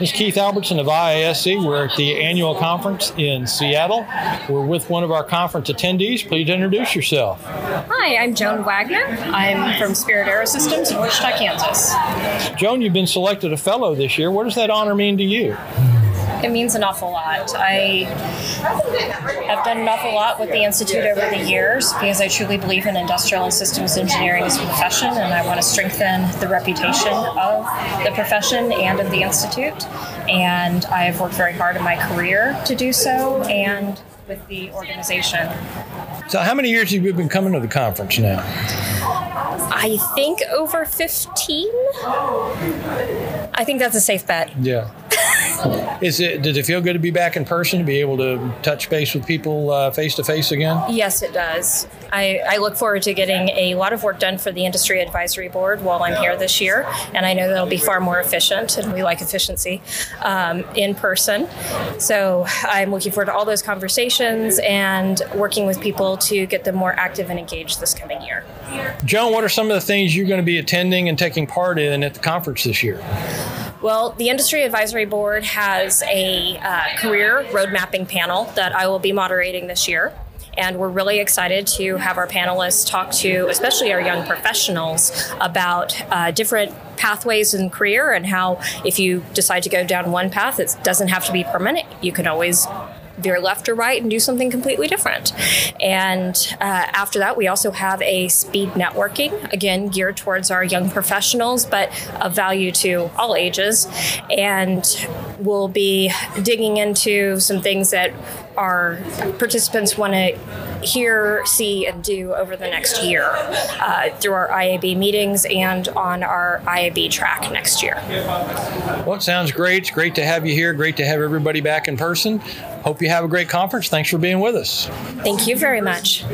This is Keith Albertson of IISE. We're at the annual conference in Seattle. We're with one of our conference attendees. Please introduce yourself. Hi, I'm Joan Wagner. I'm from Spirit Aerosystems in Wichita, Kansas. Joan, you've been selected a fellow this year. What does that honor mean to you? It means an awful lot. I have done an awful lot with the Institute over the years because I truly believe in industrial and systems engineering as a profession, and I want to strengthen the reputation of the profession and of the Institute. And I've worked very hard in my career to do so and with the organization. So, how many years have you been coming to the conference now? I think over 15. I think that's a safe bet. Yeah. Is it? Does it feel good to be back in person to be able to touch base with people face to face again? Yes, it does. I, I, look forward to getting a lot of work done for the industry advisory board while I'm here this year, and I know that'll be far more efficient, and we like efficiency um, in person. So I'm looking forward to all those conversations and working with people to get them more active and engaged this coming year. Joan, what are some of the things you're going to be attending and taking part in at the conference this year? Well, the Industry Advisory Board has a uh, career road mapping panel that I will be moderating this year. And we're really excited to have our panelists talk to, especially our young professionals, about uh, different pathways in career and how if you decide to go down one path, it doesn't have to be permanent. You can always veer left or right and do something completely different. And uh, after that, we also have a speed networking, again, geared towards our young professionals, but of value to all ages. And we'll be digging into some things that our participants want to hear, see, and do over the next year uh, through our IAB meetings and on our IAB track next year. Well, it sounds great. It's great to have you here. Great to have everybody back in person. Hope you have a great conference. Thanks for being with us. Thank you very much.